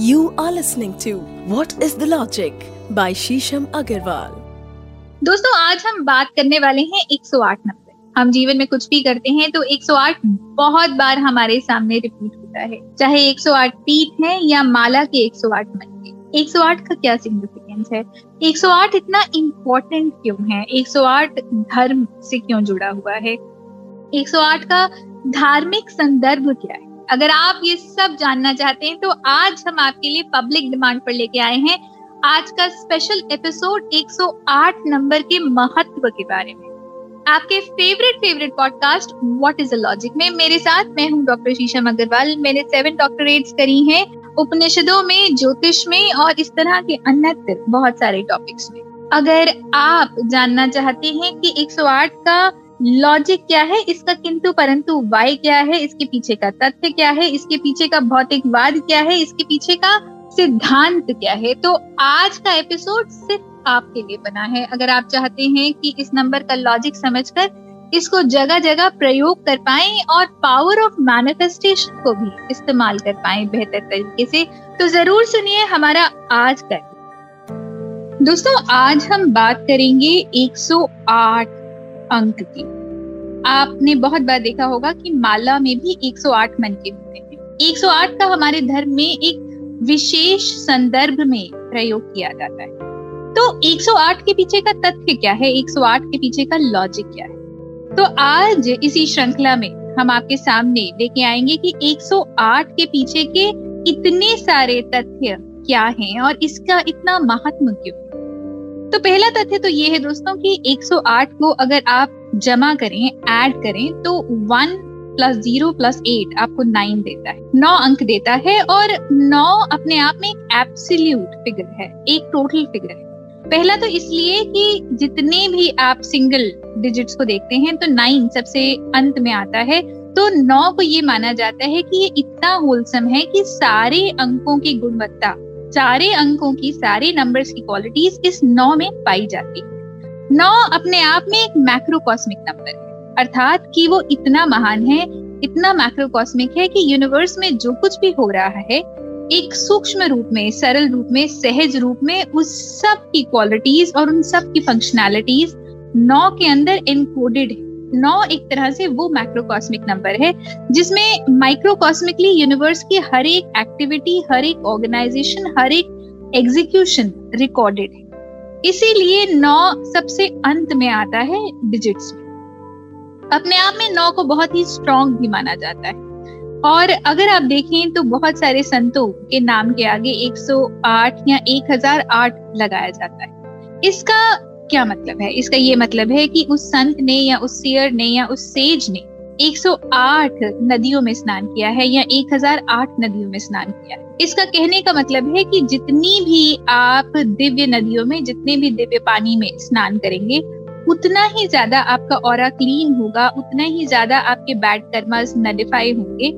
You are listening to What is the Logic by Shisham Agarwal. दोस्तों, आज हम बात करने वाले हैं 108 नंबर। हम जीवन में कुछ भी करते हैं तो 108 बहुत बार हमारे सामने रिपीट होता है। चाहे 108 पीठ है या माला के 108 मन के 108 का क्या सिग्निफिकेंस है? 108 इतना इम्पोर्टेंट क्यों है? 108 धर्म से क्यों जुड़ा हुआ है? 108 का धार्मिक संदर्भ क्या है? अगर आप ये सब जानना चाहते हैं तो आज हम आपके लिए पब्लिक डिमांड पर लेके आए हैं। आज का स्पेशल एपिसोड 108 नंबर के महत्व के बारे में। आपके favourite favourite podcast what is a logic में। मेरे साथ मैं हूँ डॉक्टर शीशम अग्रवाल। मैंने सेवन डॉक्टरेट्स करी हैं उपनिषदों में, ज्योतिष में और इस तरह के अन्य बहुत सारे टॉपिक्स में। अगर आप जानना चाहते हैं कि 108 का लॉजिक क्या है? इसका किंतु परंतु वाई क्या है? इसके पीछे का तथ्य क्या है? इसके पीछे का भौतिकवाद क्या है? इसके पीछे का सिद्धांत क्या है? तो आज का एपिसोड सिर्फ़ आपके लिए बना है। अगर आप चाहते हैं कि इस नंबर का लॉजिक समझकर इसको जगह जगह प्रयोग कर पाए और पावर ऑफ़ मैनिफेस्टेशन को भी इस्तेमाल कर पाए बेहतर तरीके से तो ज़रूर सुनिए हमारा आज का दोस्तों, आज हम बात करेंगे 108 अंक की। आपने बहुत बार देखा होगा कि माला में भी 108 मन के होते हैं। 108 का हमारे धर्म में एक विशेष संदर्भ में प्रयोग किया जाता है। तो 108 के पीछे का तथ्य क्या है? 108 के पीछे का लॉजिक क्या है? तो आज इसी श्रृंखला में हम आपके सामने लेके आएँगे कि 108 के पीछे के इतने सारे तथ्य क्या हैं और इसका इतना महत्व क्यों तो पहला तथ्य तो ये है दोस्तों कि 108 को अगर आप जमा करें ऐड करें तो one plus zero plus eight आपको नाइन देता है। नौ अंक देता है और नौ अपने आप में एक एब्सोल्यूट फिगर है, एक टोटल फिगर है। पहला तो इसलिए कि जितने भी आप सिंगल डिजिट्स को देखते हैं तो नाइन सबसे अंत में आता है। तो नौ को ये माना जाता है कि ये इतना होलसम है कि सारे अंकों की गुणवत्ता, सारे अंकों की, सारे नंबर्स की क्वालिटीज इस नौ में पाई जाती है। नौ अपने आप में एक मैक्रोकॉस्मिक नंबर है। अर्थात कि वो इतना महान है, इतना मैक्रोकॉस्मिक है कि यूनिवर्स में जो कुछ भी हो रहा है, एक सूक्ष्म रूप में, सरल रूप में, सहज रूप में, उस सब की क्वालिटीज और उन सब की फंक्शनैलिटीज नौ के अंदर इनकोडेड है। नौ एक तरह से वो मैक्रोकॉस्मिक नंबर है, जिसमें माइक्रोकॉस्मिकली यूनिवर्स की हर एक एक्टिविटी हर एक ऑर्गेनाइजेशन हर एक एग्जीक्यूशन रिकॉर्डेड है। इसीलिए नौ सबसे अंत में आता है डिजिट्स में। अपने आप में नौ को बहुत ही स्ट्रॉन्ग भी माना जाता है। और अगर आप देखें तो बहुत सारे संतों के नाम के आगे 108 या 1008 लगाया जाता है। इसका क्या मतलब है? इसका ये मतलब है कि उस संत ने या उस सियर ने या उस सेज ने 108 नदियों में स्नान किया है या 1008 नदियों में स्नान किया है। इसका कहने का मतलब है कि जितनी भी आप दिव्य नदियों में, जितने भी दिव्य पानी में स्नान करेंगे, उतना ही ज़्यादा आपका और क्लीन होगा, उतना ही ज़्यादा आपके बैड कर्मास नलिफाई होंगे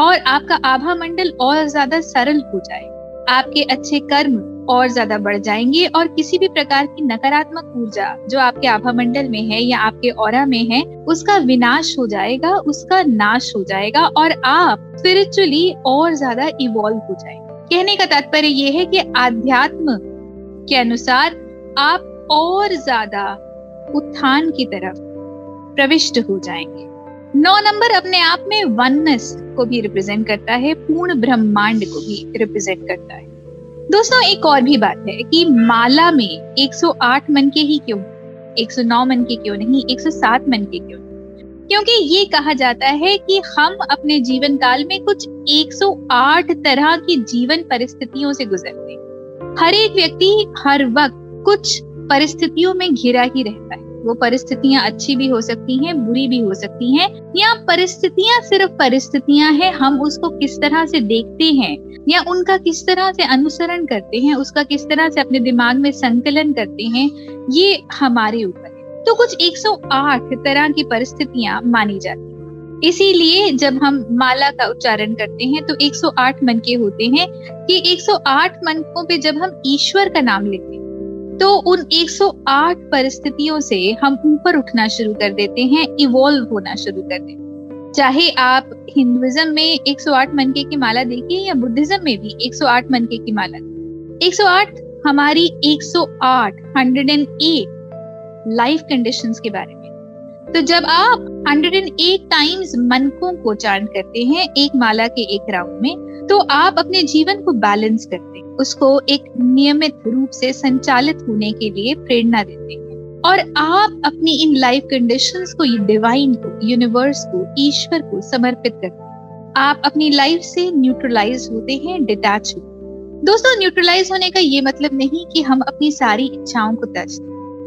और आपका आभा मंडल और ज़्यादा सरल हो जाए आपके अच्छे कर्म और ज़्यादा बढ़ जाएँगे और किसी भी प्रकार की नकारात्मक ऊर्जा जो आपके आभा मंडल में है या आपके और में है, उसका विनाश हो जाएगा, उसका नाश हो जाएगा और आप स्पिरिचुअली और ज़्यादा इवॉल्व हो जाएँगे। कहने का तात्पर्य ये है कि आध्यात्म के अनुसार आप और ज़्यादा उत्थान की तरफ़ प्रविष्ट हो जाएँगे। नौ नंबर अपने आप में वननेस को भी रिप्रेजेंट करता है, पूर्ण ब्रह्मांड को भी रिप्रेजेंट करता है। दोस्तों, एक और भी बात है कि माला में 108 मन के ही क्यों? 109 मन के क्यों नहीं? 107 मन के क्यों? क्योंकि ये कहा जाता है कि हम अपने जीवन काल में कुछ 108 तरह की जीवन परिस्थितियों से गुजरते हैं। हर एक व्यक्ति हर वक्त कुछ परिस्थितियों में घिरा ही रहता है। वो परिस्थितियाँ अच्छी भी हो सकती हैं, बुरी भी हो सकती हैं। या परिस्थितियाँ सिर्फ़ परिस्थितियाँ हैं, हम उसको किस तरह से देखते हैं? या उनका किस तरह से अनुसरण करते हैं, उसका किस तरह से अपने दिमाग में संकलन करते हैं, ये हमारे ऊपर है। तो कुछ 108 तरह की परिस्थितियाँ मानी जाती हैं। इसीलिए जब हम माला का उच्चारण करते हैं तो 108 मन के होते हैं कि 108 मनकों पे जब हम ईश्वर का नाम लेते हैं तो उन 108 परिस्थितियों से हम ऊपर उठना शुरू कर देते हैं इवॉल्व होना शुरू कर देते चाहे आप हिंदुइज्म में 108 मनके की माला देखिए या बुद्धिज्म में भी 108 मनके की माला 108 हमारी 108 108 लाइफ कंडीशंस के बारे में। तो जब आप 108 टाइम्स मनकों को चांट करते हैं, एक माला के एक राउंड में तो आप अपने जीवन को बैलेंस करते हैं। उसको एक नियमित रूप से संचालित होने के लिए प्रेरणा देते हैं। और आप अपनी इन लाइफ कंडीशंस को डिवाइन को यूनिवर्स को, ईश्वर को समर्पित करते हैं। आप अपनी लाइफ से न्यूट्रलाइज होते हैं डिटैच होते दोस्तों न्यूट्रलाइज होने का ये मतलब नहीं कि हम अपनी सारी इच्छाओं को तज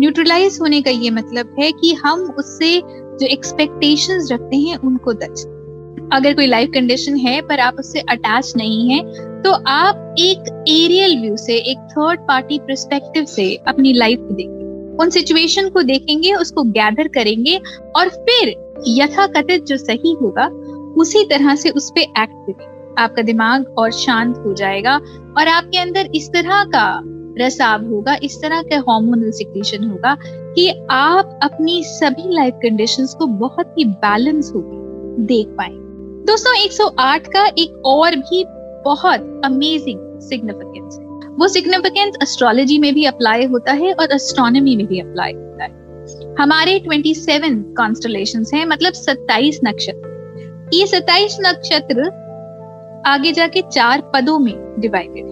न्यूट्रलाइज होने का ये मतलब है कि हम उससे जो एक्सपेक्टेशंस रखते हैं, उनको तज अगर कोई लाइफ कंडीशन है, पर आप उससे अटैच नहीं है तो आप एक एरियल व्यू से, एक थर्ड पार्टी परस्पेक्टिव से अपनी लाइफ को देखेंगे। उन सिचुएशन को देखेंगे, उसको गैदर करेंगे, और फिर यथाकथित जो सही होगा, उसी तरह से उस पर एक्ट करेंगे। आपका दिमाग और शांत हो जाएगा, और आपके अंदर इस तरह का रसाव होगा, इस तरह का हार्मोनल सिक्रीशन होगा, कि आप अपनी सभी लाइफ कंडीशंस को बहुत ही बैलेंस होकर देख पाएँगे। दोस्तों 108 का एक और भी बहुत अमेजिंग सिग्निफिकेंस है। वो सिग्निफिकेंस एस्ट्रोलॉजी में भी अप्लाई होता है और एस्ट्रोनॉमी में भी अप्लाई होता है। हमारे 27 कॉन्स्टलेशंस हैं मतलब 27 नक्षत्र। ये 27 नक्षत्र आगे जाके चार पदों में डिवाइडेड है।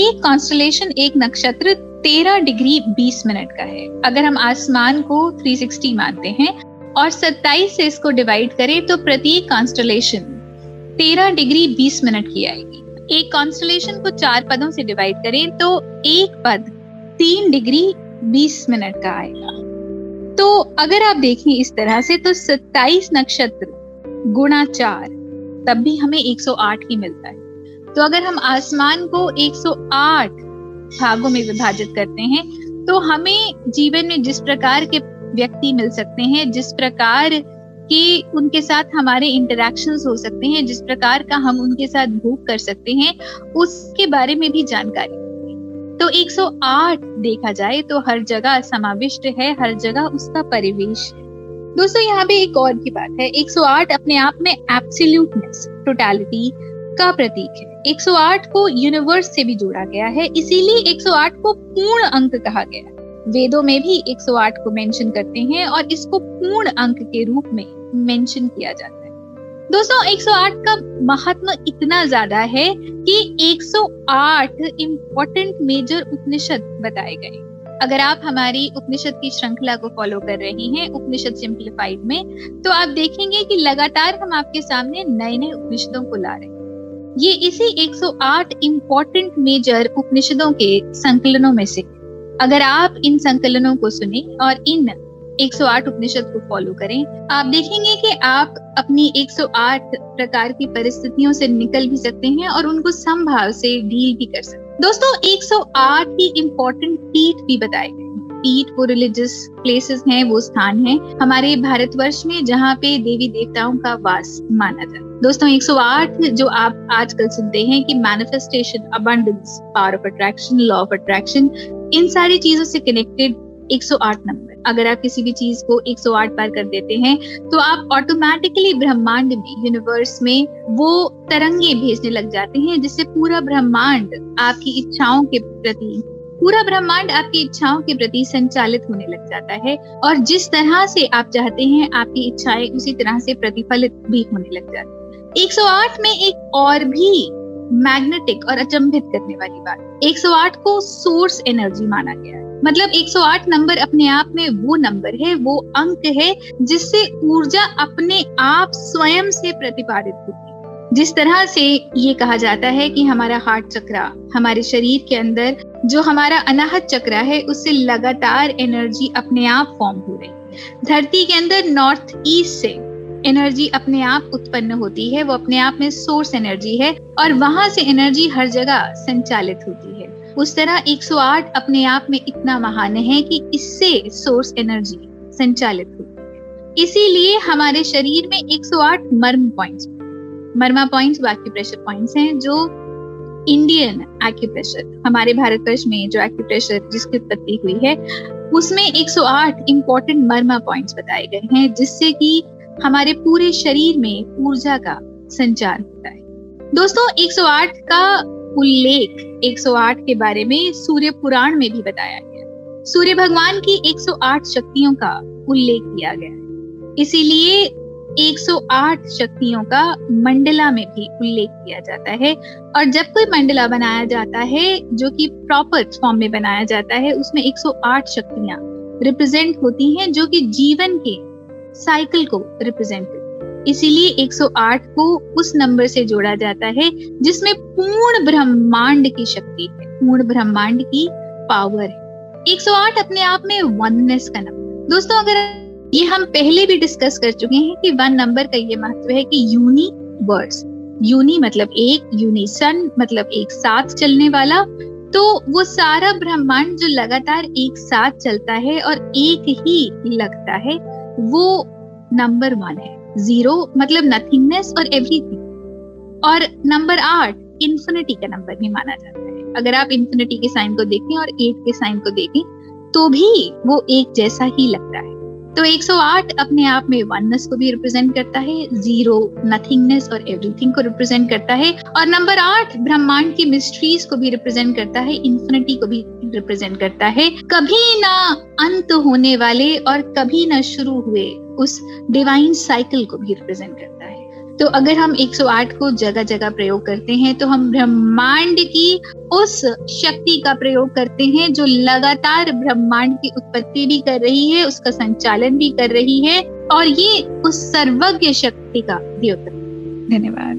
एक कॉन्स्टलेशन एक नक्षत्र तेरह डिग्री बीस मिनट का है। अगर हम आसमान को 360 मानते हैं और 27 से इसको डिवाइड करें तो प्रत्येक कॉन्स्टलेशन तेरह डिग्री बीस मिनट की आएगी। एक कॉन्स्टलेशन को चार पदों से डिवाइड करें तो एक पद तीन डिग्री बीस मिनट का आएगा। तो अगर आप देखें इस तरह से तो 27 नक्षत्र गुणा चार, तब भी हमें 108 ही मिलता है। तो अगर हम आसमान को 108 भागों में विभाजित करते हैं तो हमें जीवन में जिस प्रकार के व्यक्ति मिल सकते हैं, जिस प्रकार कि उनके साथ हमारे इंटरेक्शन हो सकते हैं, जिस प्रकार का हम उनके साथ भूख कर सकते हैं, उसके बारे में भी जानकारी तो 108 देखा जाए तो हर जगह समाविष्ट है, हर जगह उसका परिवेश है। दोस्तों, यहाँ पे एक और की बात है 108 अपने आप में एब्सोल्यूटनेस टोटलिटी का प्रतीक है। 108 को यूनिवर्स से भी जोड़ा गया है, इसीलिए 108 को पूर्ण अंक कहा गया है। वेदों में भी 108 को मेंशन करते हैं और इसको पूर्ण अंक के रूप में मेंशन किया जाता है। दोस्तों 108 का महात्मा इतना ज़्यादा है कि 108 इम्पोर्टेंट मेजर उपनिषद बताए गए। अगर आप हमारी उपनिषद की श्रृंखला को फॉलो कर रहे हैं, उपनिषद सिंप्लीफाइड में तो आप देखेंगे कि लगातार हम आपके सामने नए नए उपनिषदों को ला रहे हैं। ये इसी 108 इम्पोर्टेंट मेजर उपनिषदों के संकलनों में से अगर आप इन संकलनों को सुने और इन 108 उपनिषद को फॉलो करें, आप देखेंगे कि आप अपनी 108 प्रकार की परिस्थितियों से निकल भी सकते हैं और उनको संभाव से डील भी कर सकते हैं। दोस्तों 108 की इम्पोर्टेंट पीठ भी बताए गए पीठ वो रिलीजियस प्लेसेस हैं, वो स्थान है हमारे भारतवर्ष में जहाँ पे देवी देवताओं का वास माना जाता है। दोस्तों 108 जो आप आजकल सुनते हैं कि manifestation abundance power of attraction law of attraction इन सारी चीज़ों से कनेक्टेड 108 नंबर अगर आप किसी भी चीज़ को 108 पार कर देते हैं तो आप ऑटोमेटिकली ब्रह्मांड में यूनिवर्स में वो तरंगे भेजने लग जाते हैं, जिससे पूरा ब्रह्मांड आपकी इच्छाओं के प्रति, पूरा ब्रह्मांड आपकी इच्छाओं के प्रति संचालित होने लग जाता है। और जिस तरह से आप चाहते हैं, आपकी इच्छाएँ उसी तरह से प्रतिफलित भी होने लग जाती है। 108 में एक और भी मैग्नेटिक और अचंभित करने वाली बात। 108 को सोर्स एनर्जी माना गया है। मतलब 108 नंबर अपने आप में वो नंबर है, वो अंक है, जिससे ऊर्जा अपने आप स्वयं से प्रतिपादित होती है। जिस तरह से ये कहा जाता है कि हमारा हार्ट चक्रा, हमारे शरीर के अंदर जो हमारा अनाहत चक्रा है, उससे लगातार एनर्जी अपने आप फॉर्म हो रही धरती के अंदर नॉर्थ ईस्ट से एनर्जी अपने आप उत्पन्न होती है, वो अपने आप में सोर्स एनर्जी है और वहाँ से एनर्जी हर जगह संचालित होती है। उस तरह 108 अपने आप में इतना महान है कि इससे सोर्स एनर्जी संचालित होती है। इसीलिए हमारे शरीर में 108 मर्म points, marma points pressure points हैं, जो इंडियन एक्यूप्रेशर हमारे भारतवर्ष में जो एक्यूप्रेशर जिसकी उत्पत्ति हुई है, उसमें 108 इम्पोर्टेंट मर्मा पॉइंट्स बताए गए हैं, जिससे कि हमारे पूरे शरीर में ऊर्जा का संचार होता है। दोस्तों 108 का उल्लेख 108 के बारे में सूर्य पुराण में भी बताया गया सूर्य भगवान की 108 शक्तियों का उल्लेख किया गया है। इसीलिए 108 शक्तियों का मंडला में भी उल्लेख किया जाता है। और जब कोई मंडला बनाया जाता है, जो कि प्रॉपर फॉर्म में बनाया जाता है, उसमें 108 शक्तियाँ रिप्रेजेंट होती हैं, जो कि जीवन के साइकिल को रिप्रेजेंट करती इसीलिए 108 को उस नंबर से जोड़ा जाता है, जिसमें पूर्ण ब्रह्मांड की शक्ति है। पूर्ण ब्रह्मांड की पावर है। 108 अपने आप में वननेस का नंबर दोस्तों, अगर ये हम पहले भी डिस्कस कर चुके हैं कि वन नंबर का ये महत्व है कि यूनी वर्ड्स यूनी मतलब एक यूनिसन मतलब एक साथ चलने वाला तो वो सारा ब्रह्मांड जो लगातार एक साथ चलता है और एक ही लगता है वो नंबर वन है. ज़ीरो मतलब नथिंगनेस और एवरीथिंग और नंबर आठ इंफिनिटी का नंबर भी माना जाता है. अगर आप इंफिनिटी के साइन को देखें और एट के साइन को देखें तो भी वो एक जैसा ही लगता है. तो 108 अपने आप में वननेस को भी रिप्रेजेंट करता है ज़ीरो नथिंगनेस और एवरीथिंग को रिप्रेजेंट करता है और नंबर आठ ब्रह्मांड की मिस्ट्रीज को भी रिप्रेजेंट करता है इंफिनिटी को भी रिप्रेजेंट करता है। कभी ना अंत होने वाले और कभी ना शुरू हुए उस डिवाइन साइकिल को भी रिप्रेजेंट करता है। तो अगर हम 108 को जगह जगह प्रयोग करते हैं तो हम ब्रह्मांड की उस शक्ति का प्रयोग करते हैं जो लगातार ब्रह्मांड की उत्पत्ति भी कर रही है उसका संचालन भी कर रही है और ये उस सर्वज्ञ शक्ति का द्योतक धन्यवाद।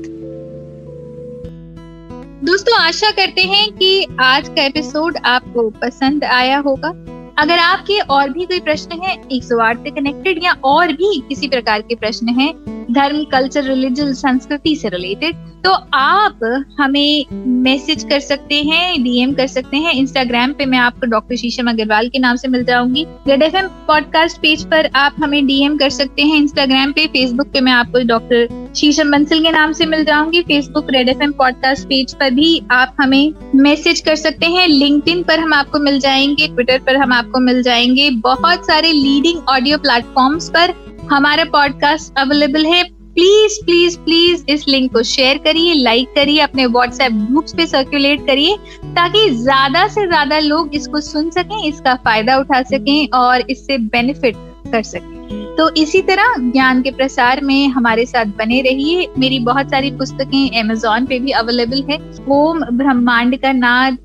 दोस्तों आशा करते हैं कि आज का एपिसोड आपको पसंद आया होगा। अगर आपके और भी कोई प्रश्न है, एक सौ आठ से कनेक्टेड या और भी किसी प्रकार के प्रश्न हैं, धर्म कल्चर रिलीजन संस्कृति से रिलेटेड तो आप हमें मैसेज कर सकते हैं डीएम कर सकते हैं। इंस्टाग्राम पे मैं आपको डॉक्टर शीशम अग्रवाल के नाम से मिल जाऊँगी। रेड एफ़ पॉडकास्ट पेज पर आप हमें डीएम कर सकते हैं। इंस्टाग्राम पे फेसबुक पे मैं आपको डॉक्टर शीशम बंसल के नाम से मिल जाऊँगी। Facebook red F podcast page पर भी आप हमें मैसेज कर सकते हैं। लिंक्डइन पर हम आपको मिल जाएँगे ट्विटर पर हम आपको मिल जाएँगे। बहुत सारे लीडिंग ऑडियो प्लेटफॉर्म्स पर हमारा पॉडकास्ट अवेलेबल है। प्लीज़ प्लीज़ प्लीज़ इस लिंक को शेयर करिए लाइक करिए, अपने व्हाट्सएप ग्रुप्स पे सर्कुलेट करिए, ताकि ज़्यादा से ज़्यादा लोग इसको सुन सकें, इसका फ़ायदा उठा सकें और इससे बेनिफिट कर सकें। तो इसी तरह ज्ञान के प्रसार में हमारे साथ बने रहिए। मेरी बहुत सारी पुस्तकें अमेजोन पे भी अवेलेबल है। ओम ब्रह्मांड का नाद,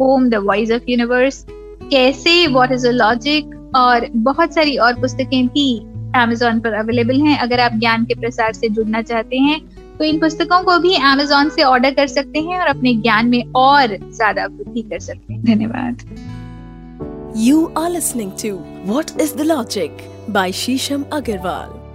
Om the voice of universe. कैसे वॉट इज़ अ लॉजिक और बहुत सारी और पुस्तकें भी अमेजोन पर अवेलेबल हैं। अगर आप ज्ञान के प्रसार से जुड़ना चाहते हैं तो इन पुस्तकों को भी अमेजोन से ऑर्डर कर सकते हैं और अपने ज्ञान में और ज़्यादा वृद्धि कर सकते हैं। धन्यवाद। You are listening to what is the logic by Shisham Agarwal